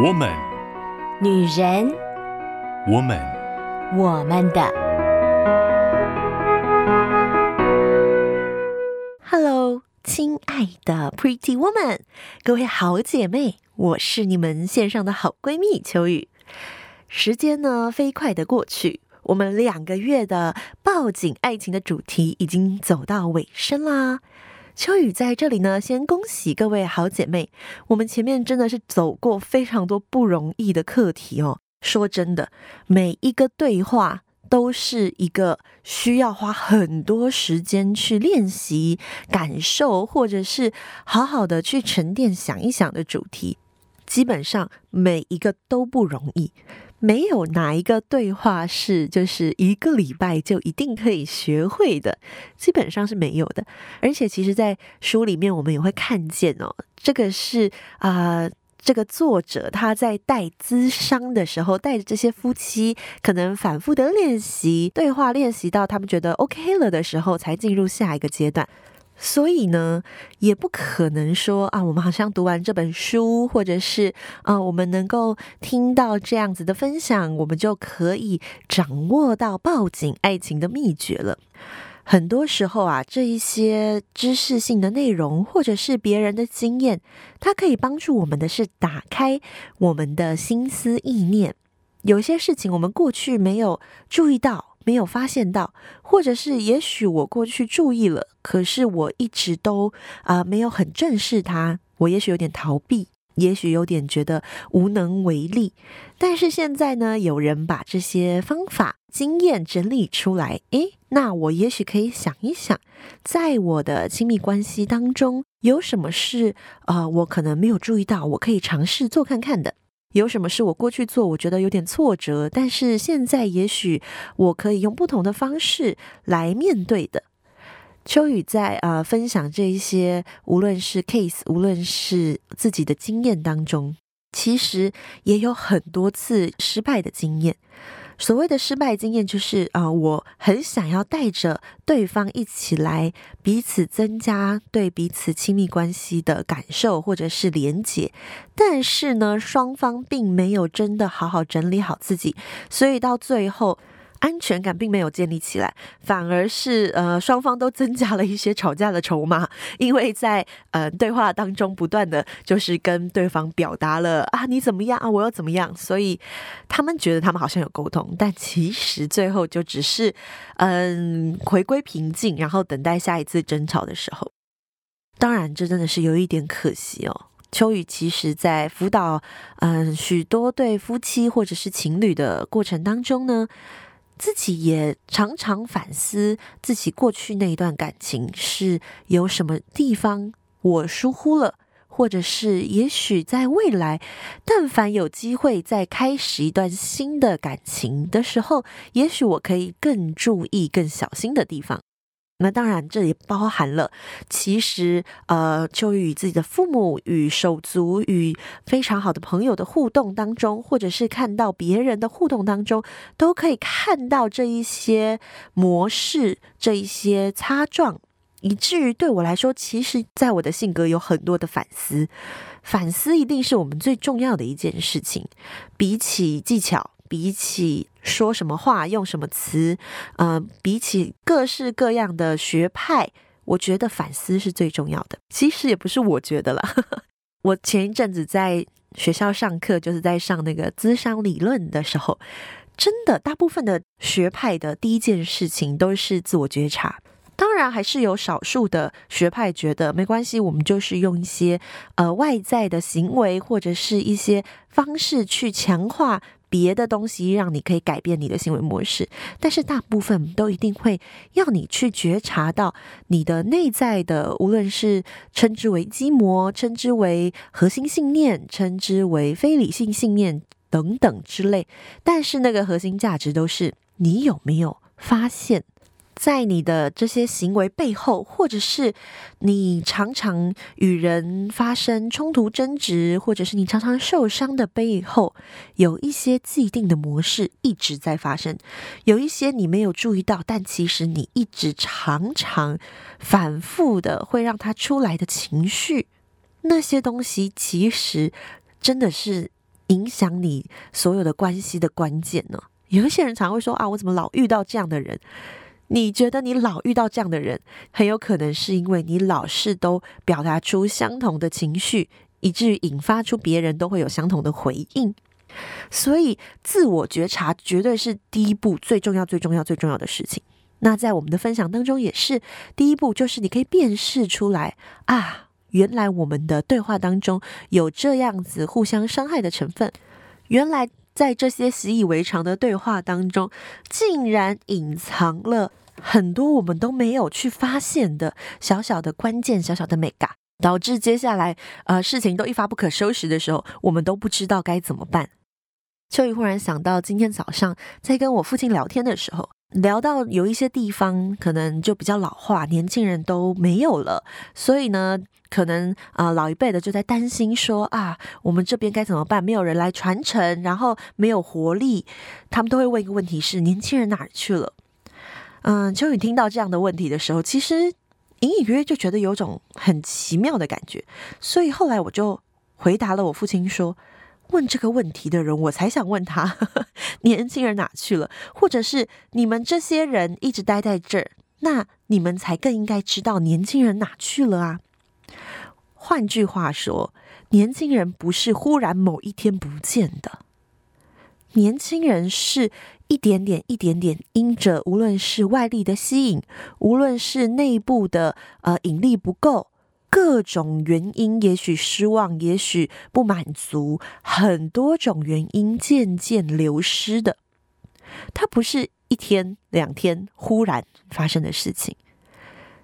我们，女人，我们，我们的。Hello，亲爱的 Pretty Woman，各位好姐妹，我是你们线上的好闺蜜秋雨。时间呢，飞快的过去，我们两个月的抱紧爱情的主题已经走到尾声啦。秋雨在这里呢，先恭喜各位好姐妹，我们前面真的是走过非常多不容易的课题哦。说真的，每一个对话都是一个需要花很多时间去练习、感受，或者是好好的去沉淀、想一想的主题。基本上每一个都不容易。没有哪一个对话是就是一个礼拜就一定可以学会的，基本上是没有的。而且，其实，在书里面我们也会看见哦，这个是啊、这个作者他在带咨商的时候，带着这些夫妻可能反复的练习对话，练习到他们觉得 OK 了的时候，才进入下一个阶段。所以呢，也不可能说啊，我们好像读完这本书，或者是啊，我们能够听到这样子的分享，我们就可以掌握到抱紧爱情的秘诀了。很多时候啊，这一些知识性的内容，或者是别人的经验，它可以帮助我们的是打开我们的心思意念。有些事情我们过去没有注意到。没有发现到，或者是也许我过去注意了，可是我一直都啊、没有很正视它。我也许有点逃避，也许有点觉得无能为力。但是现在呢，有人把这些方法、经验整理出来，诶，那我也许可以想一想，在我的亲密关系当中，有什么是啊、呃、我可能没有注意到，我可以尝试做看看的。有什么是我过去做，我觉得有点挫折，但是现在也许我可以用不同的方式来面对的。秋雨在啊、分享这一些，无论是 case，无论是自己的经验当中，其实也有很多次失败的经验。所谓的失败经验，就是啊、我很想要带着对方一起来，彼此增加对彼此亲密关系的感受，或者是连结，但是呢，双方并没有真的好好整理好自己，所以到最后。安全感并没有建立起来，反而是呃双方都增加了一些吵架的筹码，因为在呃对话当中不断的就是跟对方表达了啊你怎么样啊我要怎么样，所以他们觉得他们好像有沟通，但其实最后就只是嗯回归平静，然后等待下一次争吵的时候。当然这真的是有一点可惜哦。秋雨其实在辅导嗯许多对夫妻或者是情侣的过程当中呢。自己也常常反思自己过去那一段感情是有什么地方我疏忽了，或者是也许在未来，但凡有机会再开始一段新的感情的时候，也许我可以更注意、更小心的地方。那当然，这也包含了，其实，呃，就与自己的父母、与手足、与非常好的朋友的互动当中，或者是看到别人的互动当中，都可以看到这一些模式、这一些擦撞，以至于对我来说，其实，在我的性格有很多的反思。反思一定是我们最重要的一件事情，比起技巧。比起说什么话、用什么词，嗯、呃，比起各式各样的学派，我觉得反思是最重要的。其实也不是我觉得啦，我前一阵子在学校上课，就是在上那个咨商理论的时候，真的大部分的学派的第一件事情都是自我觉察。当然，还是有少数的学派觉得没关系，我们就是用一些呃外在的行为或者是一些方式去强化。别的东西让你可以改变你的行为模式，但是大部分都一定会要你去觉察到你的内在的，无论是称之为基模，称之为核心信念，称之为非理性信念等等之类。但是那个核心价值都是你有没有发现？在你的这些行为背后，或者是你常常与人发生冲突争执，或者是你常常受伤的背后，有一些既定的模式一直在发生，有一些你没有注意到，但其实你一直常常反复的会让它出来的情绪，那些东西其实真的是影响你所有的关系的关键呢？有一些人常会说啊，我怎么老遇到这样的人？你觉得你老遇到这样的人，很有可能是因为你老是都表达出相同的情绪，以至于引发出别人都会有相同的回应。所以，自我觉察绝对是第一步最重要、最重要、最重要的事情。那在我们的分享当中，也是第一步，就是你可以辨识出来啊，原来我们的对话当中有这样子互相伤害的成分。原来在这些习以为常的对话当中，竟然隐藏了很多我们都没有去发现的小小的关键、小小的美嘎，导致接下来呃事情都一发不可收拾的时候，我们都不知道该怎么办。秋雨忽然想到，今天早上在跟我父亲聊天的时候，聊到有一些地方可能就比较老化，年轻人都没有了，所以呢，可能啊、老一辈的就在担心说啊，我们这边该怎么办？没有人来传承，然后没有活力，他们都会问一个问题是：年轻人哪儿去了？嗯，秋雨听到这样的问题的时候，其实隐隐约约就觉得有种很奇妙的感觉，所以后来我就回答了我父亲说。问这个问题的人，我才想问他呵呵，年轻人哪去了？或者是你们这些人一直待在这儿，那你们才更应该知道年轻人哪去了啊？换句话说，年轻人不是忽然某一天不见的，年轻人是一点点、一点点，因着无论是外力的吸引，无论是内部的呃引力不够。各种原因，也许失望，也许不满足，很多种原因渐渐流失的。它不是一天两天忽然发生的事情。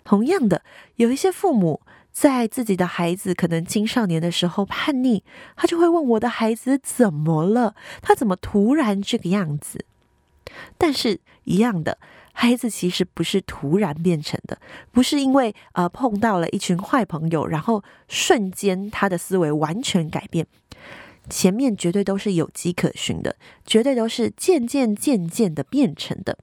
同样的，有一些父母在自己的孩子可能青少年的时候叛逆，他就会问我的孩子怎么了？他怎么突然这个样子？但是一样的。孩子其实不是突然变成的，不是因为呃碰到了一群坏朋友，然后瞬间他的思维完全改变。前面绝对都是有迹可循的，绝对都是渐渐渐渐的变成的。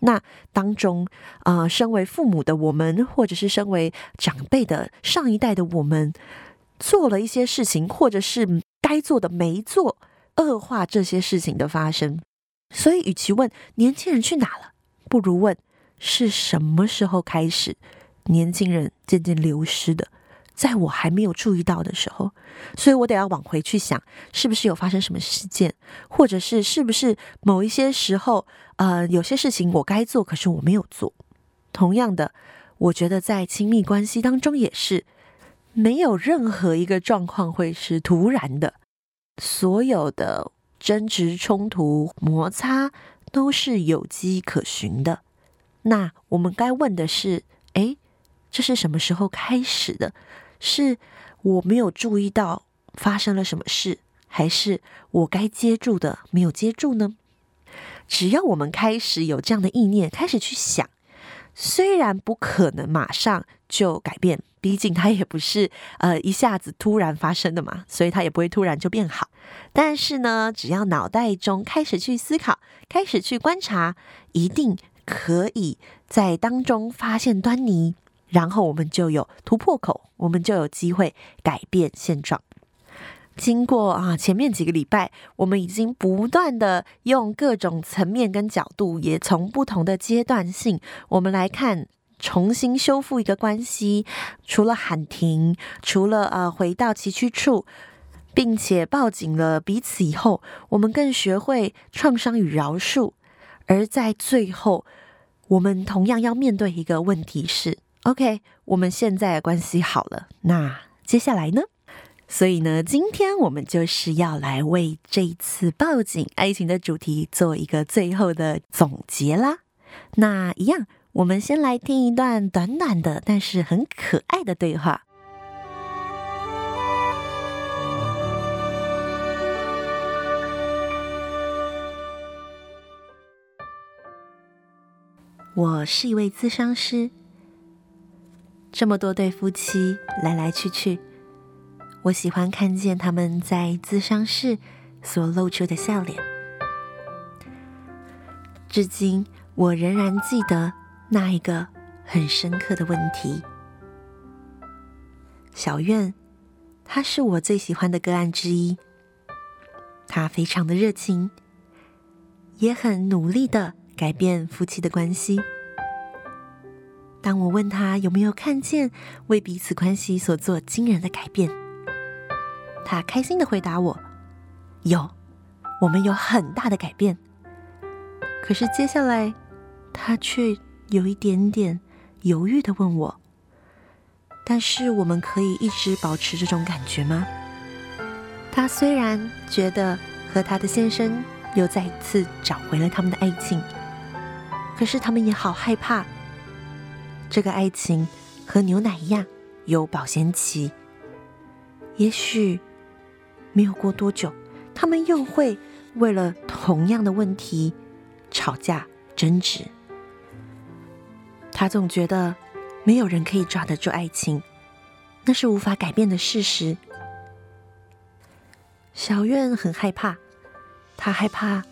那当中啊、身为父母的我们，或者是身为长辈的上一代的我们，做了一些事情，或者是该做的没做，恶化这些事情的发生。所以，与其问年轻人去哪了，不如问是什么时候开始，年轻人渐渐流失的，在我还没有注意到的时候，所以我得要往回去想，是不是有发生什么事件，或者是是不是某一些时候，呃，有些事情我该做，可是我没有做。同样的，我觉得在亲密关系当中也是，没有任何一个状况会是突然的，所有的争执、冲突、摩擦。都是有迹可循的。那我们该问的是：诶，这是什么时候开始的？是我没有注意到发生了什么事，还是我该接住的没有接住呢？只要我们开始有这样的意念，开始去想，虽然不可能马上就改变，毕竟它也不是呃一下子突然发生的嘛，所以它也不会突然就变好。但是呢，只要脑袋中开始去思考，开始去观察，一定可以在当中发现端倪，然后我们就有突破口，我们就有机会改变现状。经过啊，前面几个礼拜，我们已经不断的用各种层面跟角度，也从不同的阶段性，我们来看重新修复一个关系。除了喊停，除了呃回到崎岖处。并且抱紧了彼此以后，我们更学会创伤与饶恕。而在最后，我们同样要面对一个问题是：OK，我们现在的关系好了，那接下来呢？所以呢，今天我们就是要来为这一次抱紧爱情的主题做一个最后的总结啦。那一样，我们先来听一段短短的，但是很可爱的对话。我是一位咨商师，这么多对夫妻来来去去，我喜欢看见他们在咨商室所露出的笑脸。至今，我仍然记得那一个很深刻的问题。小苑，他是我最喜欢的个案之一。他非常的热情，也很努力的改变夫妻的关系。当我问他有没有看见为彼此关系所做惊人的改变，他开心的回答我：“有，我们有很大的改变。”可是接下来，他却有一点点犹豫的问我：“但是我们可以一直保持这种感觉吗？”他虽然觉得和他的先生又再一次找回了他们的爱情，可是他们也好害怕。这个爱情和牛奶一样有保鲜期，也许没有过多久，他们又会为了同样的问题吵架争执。他总觉得没有人可以抓得住爱情，那是无法改变的事实。小苑很害怕，他害怕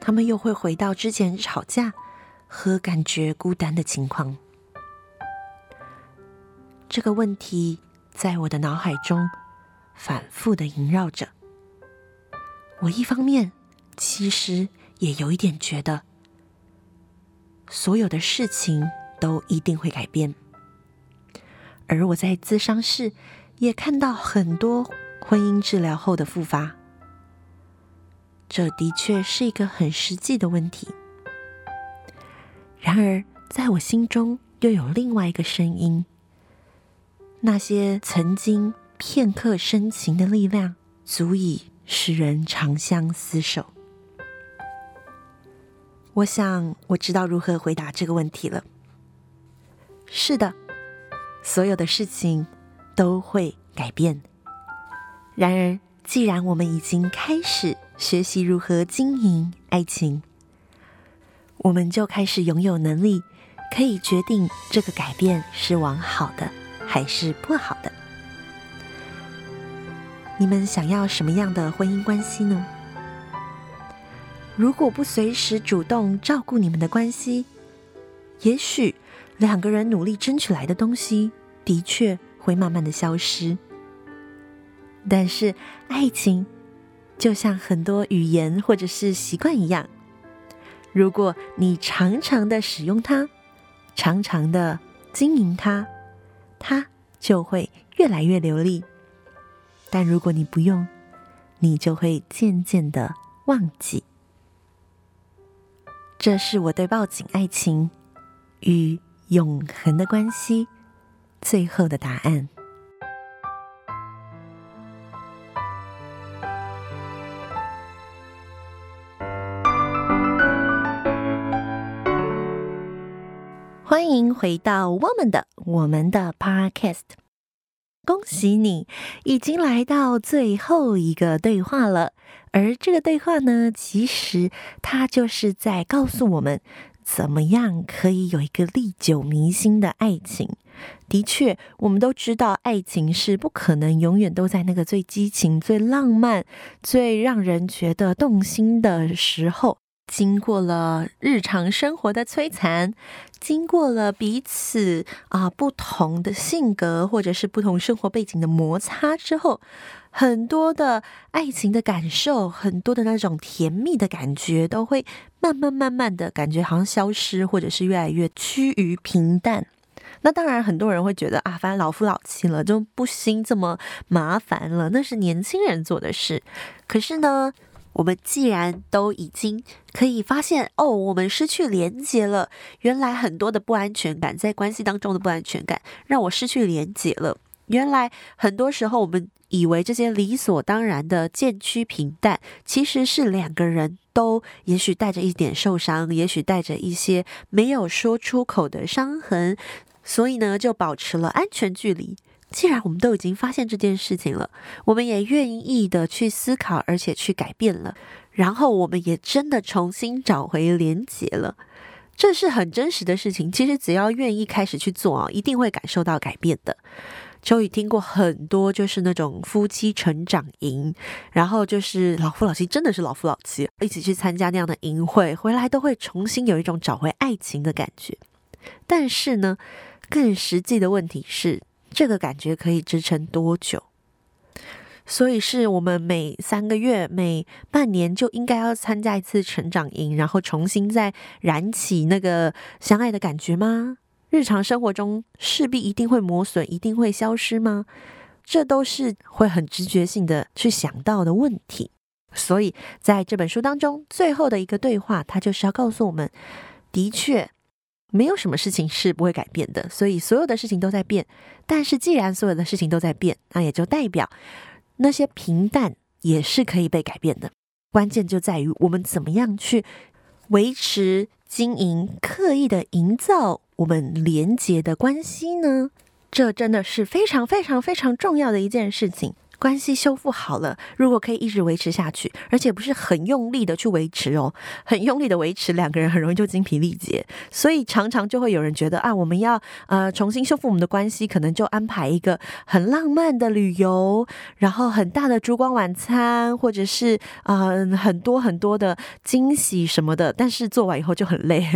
他们又会回到之前吵架和感觉孤单的情况。这个问题在我的脑海中反复的萦绕着。我一方面其实也有一点觉得，所有的事情都一定会改变。而我在咨商室也看到很多婚姻治疗后的复发，这的确是一个很实际的问题。然而，在我心中又有另外一个声音。那些曾经片刻深情的力量，足以使人长相厮守。我想，我知道如何回答这个问题了。是的，所有的事情都会改变。然而，既然我们已经开始学习如何经营爱情，我们就开始拥有能力，可以决定这个改变是往好的。还是不好的。你们想要什么样的婚姻关系呢？如果不随时主动照顾你们的关系，也许两个人努力争取来的东西的确会慢慢的消失。但是爱情就像很多语言或者是习惯一样，如果你常常的使用它，常常的经营它。它就会越来越流利，但如果你不用，你就会渐渐的忘记。这是我对抱紧爱情与永恒的关系最后的答案。欢迎回到我们的我们的 Podcast，恭喜你已经来到最后一个对话了。而这个对话呢，其实它就是在告诉我们，怎么样可以有一个历久弥新的爱情。的确，我们都知道，爱情是不可能永远都在那个最激情、最浪漫、最让人觉得动心的时候。经过了日常生活的摧残，经过了彼此啊、不同的性格或者是不同生活背景的摩擦之后，很多的爱情的感受，很多的那种甜蜜的感觉，都会慢慢慢慢的感觉好像消失，或者是越来越趋于平淡。那当然，很多人会觉得啊，反正老夫老妻了，就不兴这么麻烦了，那是年轻人做的事。可是呢，我们既然都已经可以发现哦，我们失去连结了。原来很多的不安全感，在关系当中的不安全感，让我失去连结了。原来很多时候，我们以为这些理所当然的渐趋平淡，其实是两个人都也许带着一点受伤，也许带着一些没有说出口的伤痕，所以呢，就保持了安全距离。既然我们都已经发现这件事情了，我们也愿意的去思考，而且去改变了，然后我们也真的重新找回连结了，这是很真实的事情。其实只要愿意开始去做啊，一定会感受到改变的。秋雨听过很多，就是那种夫妻成长营，然后就是老夫老妻，真的是老夫老妻，一起去参加那样的营会，回来都会重新有一种找回爱情的感觉。但是呢，更实际的问题是。这个感觉可以支撑多久？所以是我们每三个月、每半年就应该要参加一次成长营，然后重新再燃起那个相爱的感觉吗？日常生活中势必一定会磨损，一定会消失吗？这都是会很直觉性的去想到的问题。所以在这本书当中，最后的一个对话，它就是要告诉我们：的确，没有什么事情是不会改变的。所以所有的事情都在变。但是既然所有的事情都在变，那也就代表。那些平淡也是可以被改变的，关键就在于我们怎么样去维持、经营、刻意的营造我们连结的关系呢？这真的是非常非常非常重要的一件事情。关系修复好了，如果可以一直维持下去，而且不是很用力的去维持哦，很用力的维持，两个人很容易就精疲力竭。所以常常就会有人觉得啊，我们要呃重新修复我们的关系，可能就安排一个很浪漫的旅游，然后很大的烛光晚餐，或者是嗯、呃、很多很多的惊喜什么的。但是做完以后就很累，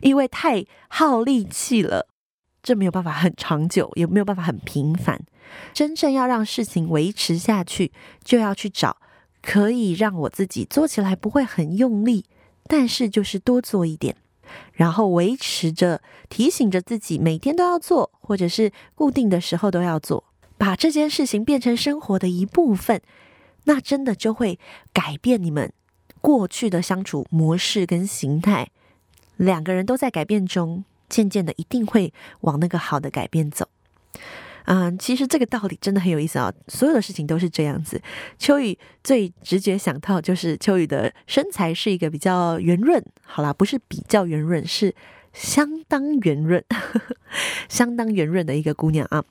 因为太耗力气了。这没有办法很长久，也没有办法很频繁。真正要让事情维持下去，就要去找可以让我自己做起来不会很用力，但是就是多做一点，然后维持着，提醒着自己每天都要做，或者是固定的时候都要做，把这件事情变成生活的一部分，那真的就会改变你们过去的相处模式跟形态。两个人都在改变中。渐渐的，一定会往那个好的改变走。嗯，其实这个道理真的很有意思啊！所有的事情都是这样子。秋雨最直觉想到就是秋雨的身材是一个比较圆润，好啦，不是比较圆润，是相当圆润，相当圆润的一个姑娘啊。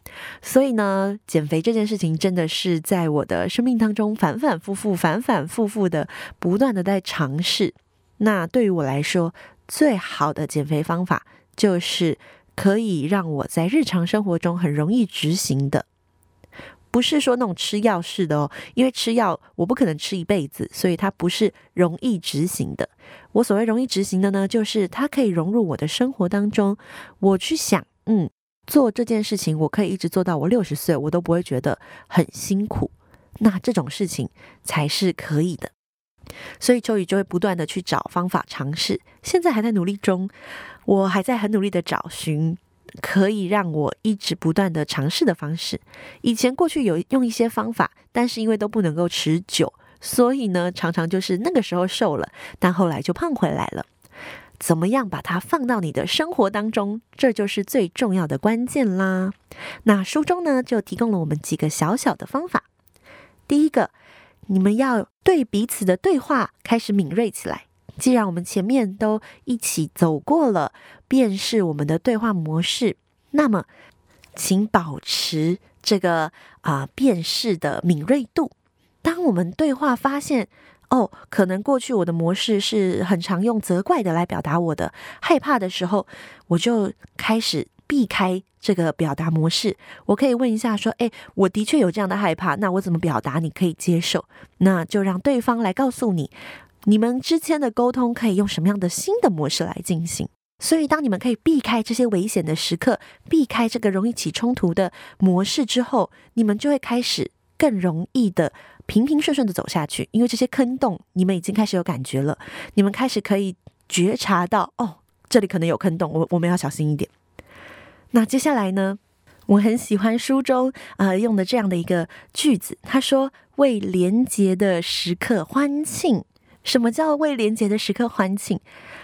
所以呢，减肥这件事情真的是在我的生命当中反反复复、反反复复的不断的在尝试。那对于我来说，最好的减肥方法。就是可以让我在日常生活中很容易执行的，不是说那种吃药式的哦，因为吃药我不可能吃一辈子，所以它不是容易执行的。我所谓容易执行的呢，就是它可以融入我的生活当中。我去想，嗯，做这件事情，我可以一直做到我六十岁，我都不会觉得很辛苦。那这种事情才是可以的。所以秋雨就会不断的去找方法尝试，现在还在努力中，我还在很努力的找寻可以让我一直不断的尝试的方式。以前过去有用一些方法，但是因为都不能够持久，所以呢，常常就是那个时候瘦了，但后来就胖回来了。怎么样把它放到你的生活当中，这就是最重要的关键啦。那书中呢，就提供了我们几个小小的方法。第一个。你们要对彼此的对话开始敏锐起来。既然我们前面都一起走过了辨识我们的对话模式，那么请保持这个啊、呃、辨识的敏锐度。当我们对话发现，哦，可能过去我的模式是很常用责怪的来表达我的害怕的时候，我就开始。避开这个表达模式，我可以问一下说：“诶，我的确有这样的害怕，那我怎么表达你可以接受？那就让对方来告诉你，你们之间的沟通可以用什么样的新的模式来进行。所以，当你们可以避开这些危险的时刻，避开这个容易起冲突的模式之后，你们就会开始更容易的平平顺顺的走下去。因为这些坑洞，你们已经开始有感觉了，你们开始可以觉察到，哦，这里可能有坑洞，我我们要小心一点。”那接下来呢，我很喜欢书中啊、呃、用的这样的一个句子，他说：“为连结的时刻欢庆。”什么叫为连结的时刻欢庆？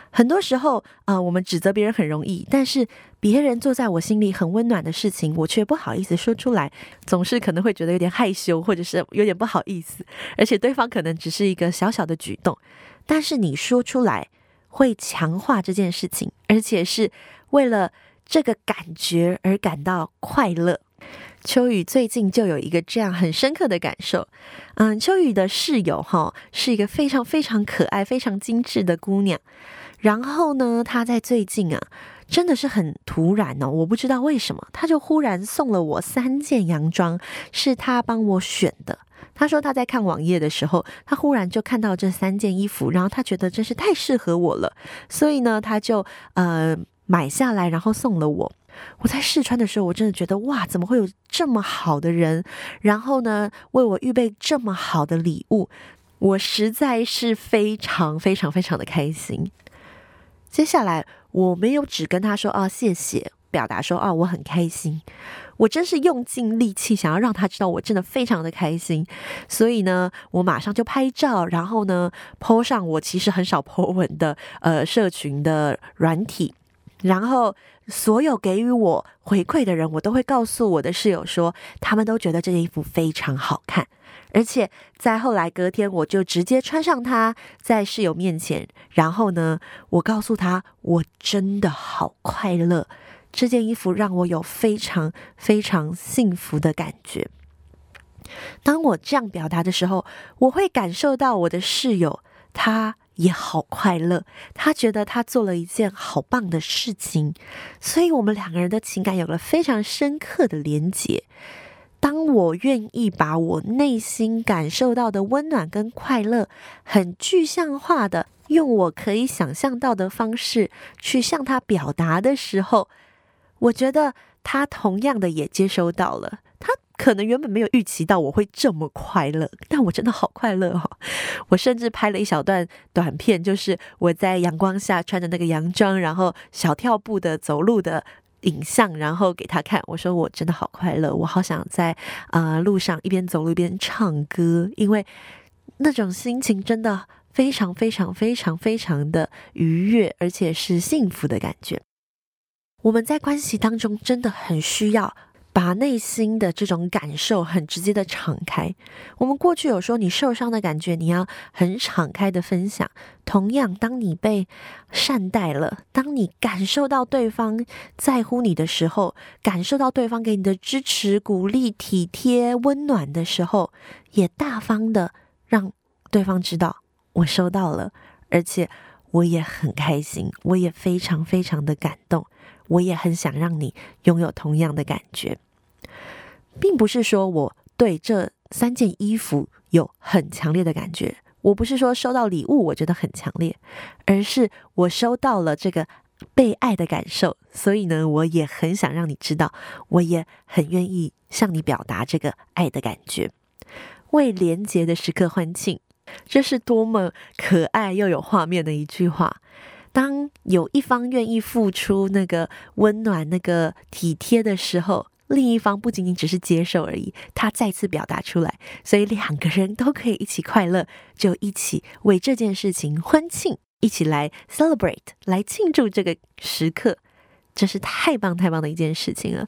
很多时候啊、我们指责别人很容易，但是别人做在我心里很温暖的事情，我却不好意思说出来，总是可能会觉得有点害羞，或者是有点不好意思，而且对方可能只是一个小小的举动，但是你说出来会强化这件事情，而且是为了。这个感觉而感到快乐。秋雨最近就有一个这样很深刻的感受。嗯，秋雨的室友哈是一个非常非常可爱、非常精致的姑娘。然后呢，她在最近啊，真的是很突然呢、哦，我不知道为什么，她就忽然送了我三件洋装，是她帮我选的。她说她在看网页的时候，她忽然就看到这三件衣服，然后她觉得真是太适合我了，所以呢，她就呃。买下来，然后送了我。我在试穿的时候，我真的觉得哇，怎么会有这么好的人？然后呢，为我预备这么好的礼物，我实在是非常非常非常的开心。接下来，我没有只跟他说啊谢谢，表达说啊我很开心，我真是用尽力气想要让他知道我真的非常的开心。所以呢，我马上就拍照，然后呢，po 上我其实很少 po 文的呃社群的软体。然后，所有给予我回馈的人，我都会告诉我的室友说，他们都觉得这件衣服非常好看。而且在后来隔天，我就直接穿上它，在室友面前，然后呢，我告诉他，我真的好快乐，这件衣服让我有非常非常幸福的感觉。当我这样表达的时候，我会感受到我的室友他。也好快乐，他觉得他做了一件好棒的事情，所以我们两个人的情感有了非常深刻的连结。当我愿意把我内心感受到的温暖跟快乐，很具象化的用我可以想象到的方式去向他表达的时候，我觉得他同样的也接收到了。可能原本没有预期到我会这么快乐，但我真的好快乐哦！我甚至拍了一小段短片，就是我在阳光下穿着那个洋装，然后小跳步的走路的影像，然后给他看。我说我真的好快乐，我好想在啊、呃、路上一边走路一边唱歌，因为那种心情真的非常非常非常非常的愉悦，而且是幸福的感觉。我们在关系当中真的很需要。把内心的这种感受很直接的敞开。我们过去有说，你受伤的感觉，你要很敞开的分享。同样，当你被善待了，当你感受到对方在乎你的时候，感受到对方给你的支持、鼓励、体贴、温暖的时候，也大方的让对方知道我收到了，而且我也很开心，我也非常非常的感动。我也很想让你拥有同样的感觉，并不是说我对这三件衣服有很强烈的感觉，我不是说收到礼物我觉得很强烈，而是我收到了这个被爱的感受，所以呢，我也很想让你知道，我也很愿意向你表达这个爱的感觉。为连结的时刻欢庆，这是多么可爱又有画面的一句话。当有一方愿意付出那个温暖、那个体贴的时候，另一方不仅仅只是接受而已，他再次表达出来，所以两个人都可以一起快乐，就一起为这件事情欢庆，一起来 celebrate，来庆祝这个时刻，这是太棒太棒的一件事情了。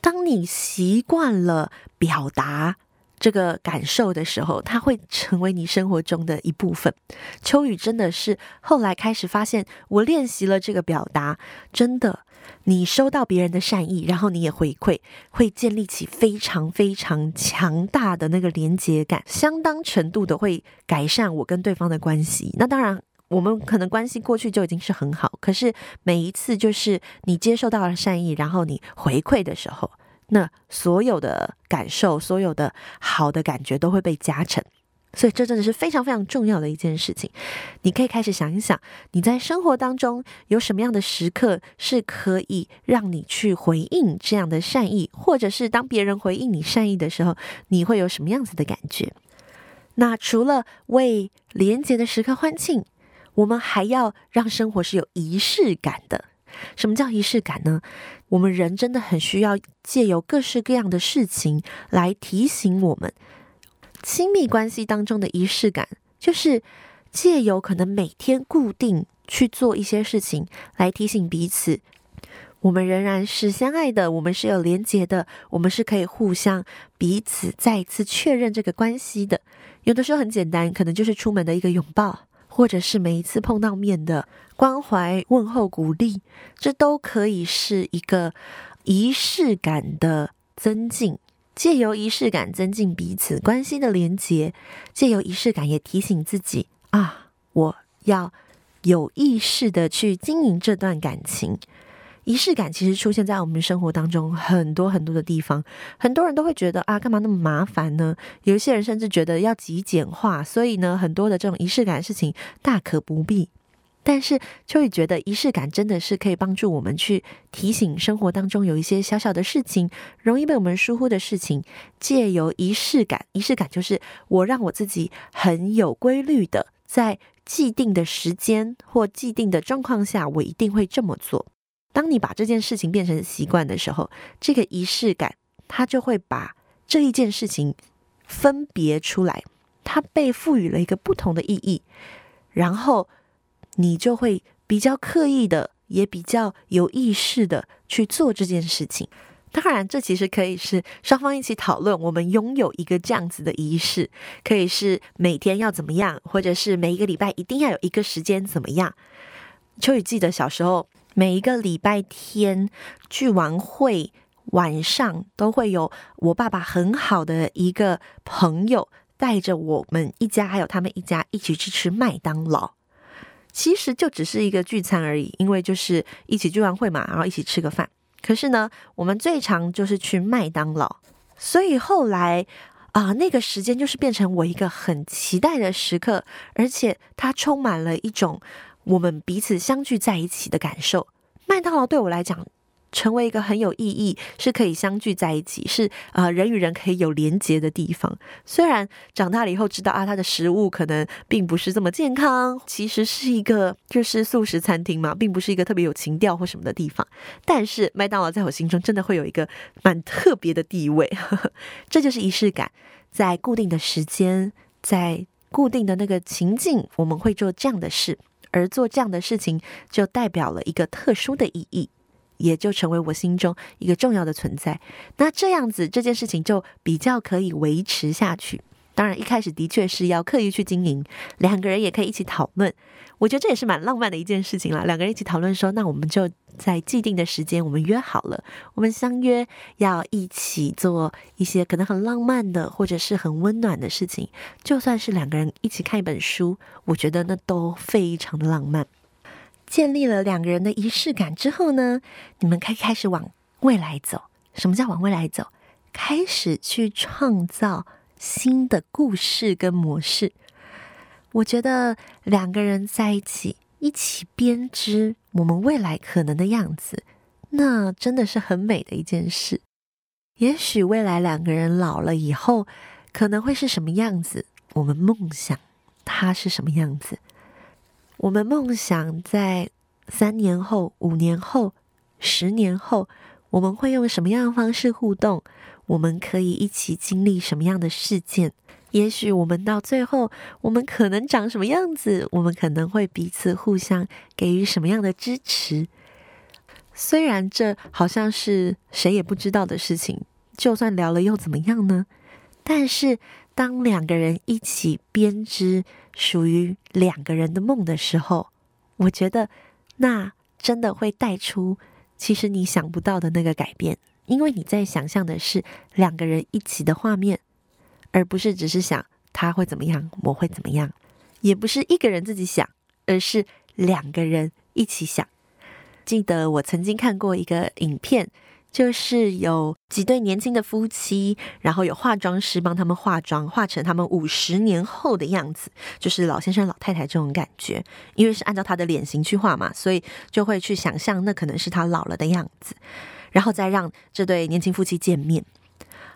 当你习惯了表达。这个感受的时候，它会成为你生活中的一部分。秋雨真的是后来开始发现，我练习了这个表达，真的，你收到别人的善意，然后你也回馈，会建立起非常非常强大的那个连接感，相当程度的会改善我跟对方的关系。那当然，我们可能关系过去就已经是很好，可是每一次就是你接受到了善意，然后你回馈的时候。那所有的感受，所有的好的感觉都会被加成，所以这真的是非常非常重要的一件事情。你可以开始想一想，你在生活当中有什么样的时刻是可以让你去回应这样的善意，或者是当别人回应你善意的时候，你会有什么样子的感觉？那除了为连结的时刻欢庆，我们还要让生活是有仪式感的。什么叫仪式感呢？我们人真的很需要借由各式各样的事情来提醒我们，亲密关系当中的仪式感，就是借由可能每天固定去做一些事情，来提醒彼此，我们仍然是相爱的，我们是有连结的，我们是可以互相彼此再一次确认这个关系的。有的时候很简单，可能就是出门的一个拥抱。或者是每一次碰到面的关怀、问候、鼓励，这都可以是一个仪式感的增进，借由仪式感增进彼此关系的连结，借由仪式感也提醒自己啊，我要有意识的去经营这段感情。仪式感其实出现在我们生活当中很多很多的地方，很多人都会觉得啊，干嘛那么麻烦呢？有一些人甚至觉得要极简化，所以呢，很多的这种仪式感的事情大可不必。但是秋雨觉得仪式感真的是可以帮助我们去提醒生活当中有一些小小的事情，容易被我们疏忽的事情，借由仪式感，仪式感就是我让我自己很有规律的，在既定的时间或既定的状况下，我一定会这么做。当你把这件事情变成习惯的时候，这个仪式感它就会把这一件事情分别出来。它被赋予了一个不同的意义，然后你就会比较刻意的，也比较有意识的去做这件事情。当然，这其实可以是双方一起讨论，我们拥有一个这样子的仪式，可以是每天要怎么样，或者是每一个礼拜一定要有一个时间怎么样。秋雨记得小时候，每一个礼拜天聚完会晚上，都会有我爸爸很好的一个朋友。带着我们一家还有他们一家一起去吃麦当劳，其实就只是一个聚餐而已，因为就是一起聚完会嘛，然后一起吃个饭。可是呢，我们最常就是去麦当劳，所以后来啊，那个时间就是变成我一个很期待的时刻，而且它充满了一种我们彼此相聚在一起的感受。麦当劳对我来讲，成为一个很有意义，是可以相聚在一起，是啊、呃，人与人可以有连结的地方。虽然长大了以后知道啊，它的食物可能并不是这么健康，其实是一个就是素食餐厅嘛，并不是一个特别有情调或什么的地方。但是麦当劳在我心中真的会有一个蛮特别的地位，呵呵，这就是仪式感，在固定的时间，在固定的那个情境，我们会做这样的事，而做这样的事情就代表了一个特殊的意义。也就成为我心中一个重要的存在。那这样子，这件事情就比较可以维持下去。当然，一开始的确是要刻意去经营，两个人也可以一起讨论。我觉得这也是蛮浪漫的一件事情啦。两个人一起讨论说，那我们就在既定的时间，我们约好了，我们相约要一起做一些可能很浪漫的，或者是很温暖的事情。就算是两个人一起看一本书，我觉得那都非常的浪漫。建立了两个人的仪式感之后呢，你们可以开始往未来走。什么叫往未来走？开始去创造新的故事跟模式。我觉得两个人在一起，一起编织我们未来可能的样子，那真的是很美的一件事。也许未来两个人老了以后，可能会是什么样子？我们梦想它是什么样子？我们梦想在三年后、五年后、十年后，我们会用什么样的方式互动？我们可以一起经历什么样的事件？也许我们到最后，我们可能长什么样子？我们可能会彼此互相给予什么样的支持？虽然这好像是谁也不知道的事情，就算聊了又怎么样呢？但是当两个人一起编织。属于两个人的梦的时候，我觉得那真的会带出其实你想不到的那个改变，因为你在想象的是两个人一起的画面，而不是只是想他会怎么样，我会怎么样，也不是一个人自己想，而是两个人一起想。记得我曾经看过一个影片。就是有几对年轻的夫妻，然后有化妆师帮他们化妆，化成他们五十年后的样子，就是老先生、老太太这种感觉。因为是按照他的脸型去画嘛，所以就会去想象那可能是他老了的样子，然后再让这对年轻夫妻见面。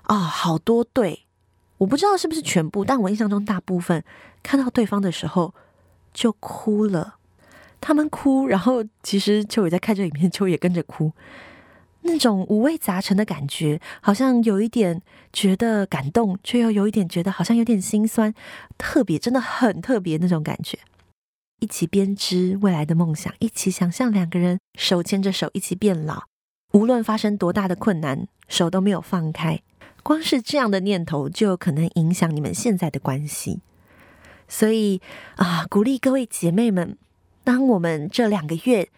哦，好多对，我不知道是不是全部，但我印象中大部分看到对方的时候就哭了。他们哭，然后其实秋雨在看这影片，秋雨也跟着哭。那种五味杂陈的感觉，好像有一点觉得感动，却又有一点觉得好像有点心酸，特别，真的很特别那种感觉。一起编织未来的梦想，一起想象两个人手牵着手一起变老，无论发生多大的困难，手都没有放开。光是这样的念头就有可能影响你们现在的关系。所以啊，鼓励各位姐妹们，当我们这两个月。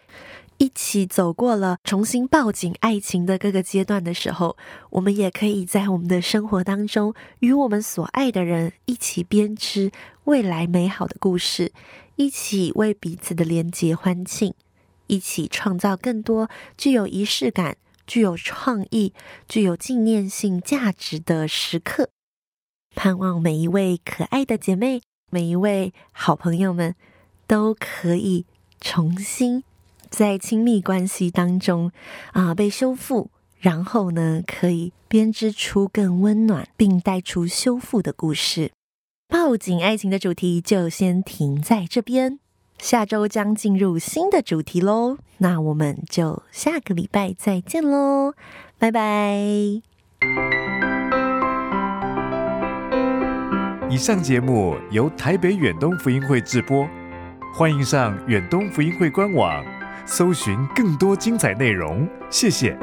一起走过了重新抱紧爱情的各个阶段的时候，我们也可以在我们的生活当中，与我们所爱的人一起编织未来美好的故事，一起为彼此的连结欢庆，一起创造更多具有仪式感、具有创意、具有纪念性价值的时刻。盼望每一位可爱的姐妹，每一位好朋友们，都可以。重新在亲密关系当中啊、被修复，然后呢，可以编织出更温暖并带出修复的故事。抱紧爱情的主题就先停在这边，下周将进入新的主题喽。那我们就下个礼拜再见喽，拜拜。以上节目由台北远东福音会制播，欢迎上远东福音会官网，搜寻更多精彩内容。谢谢。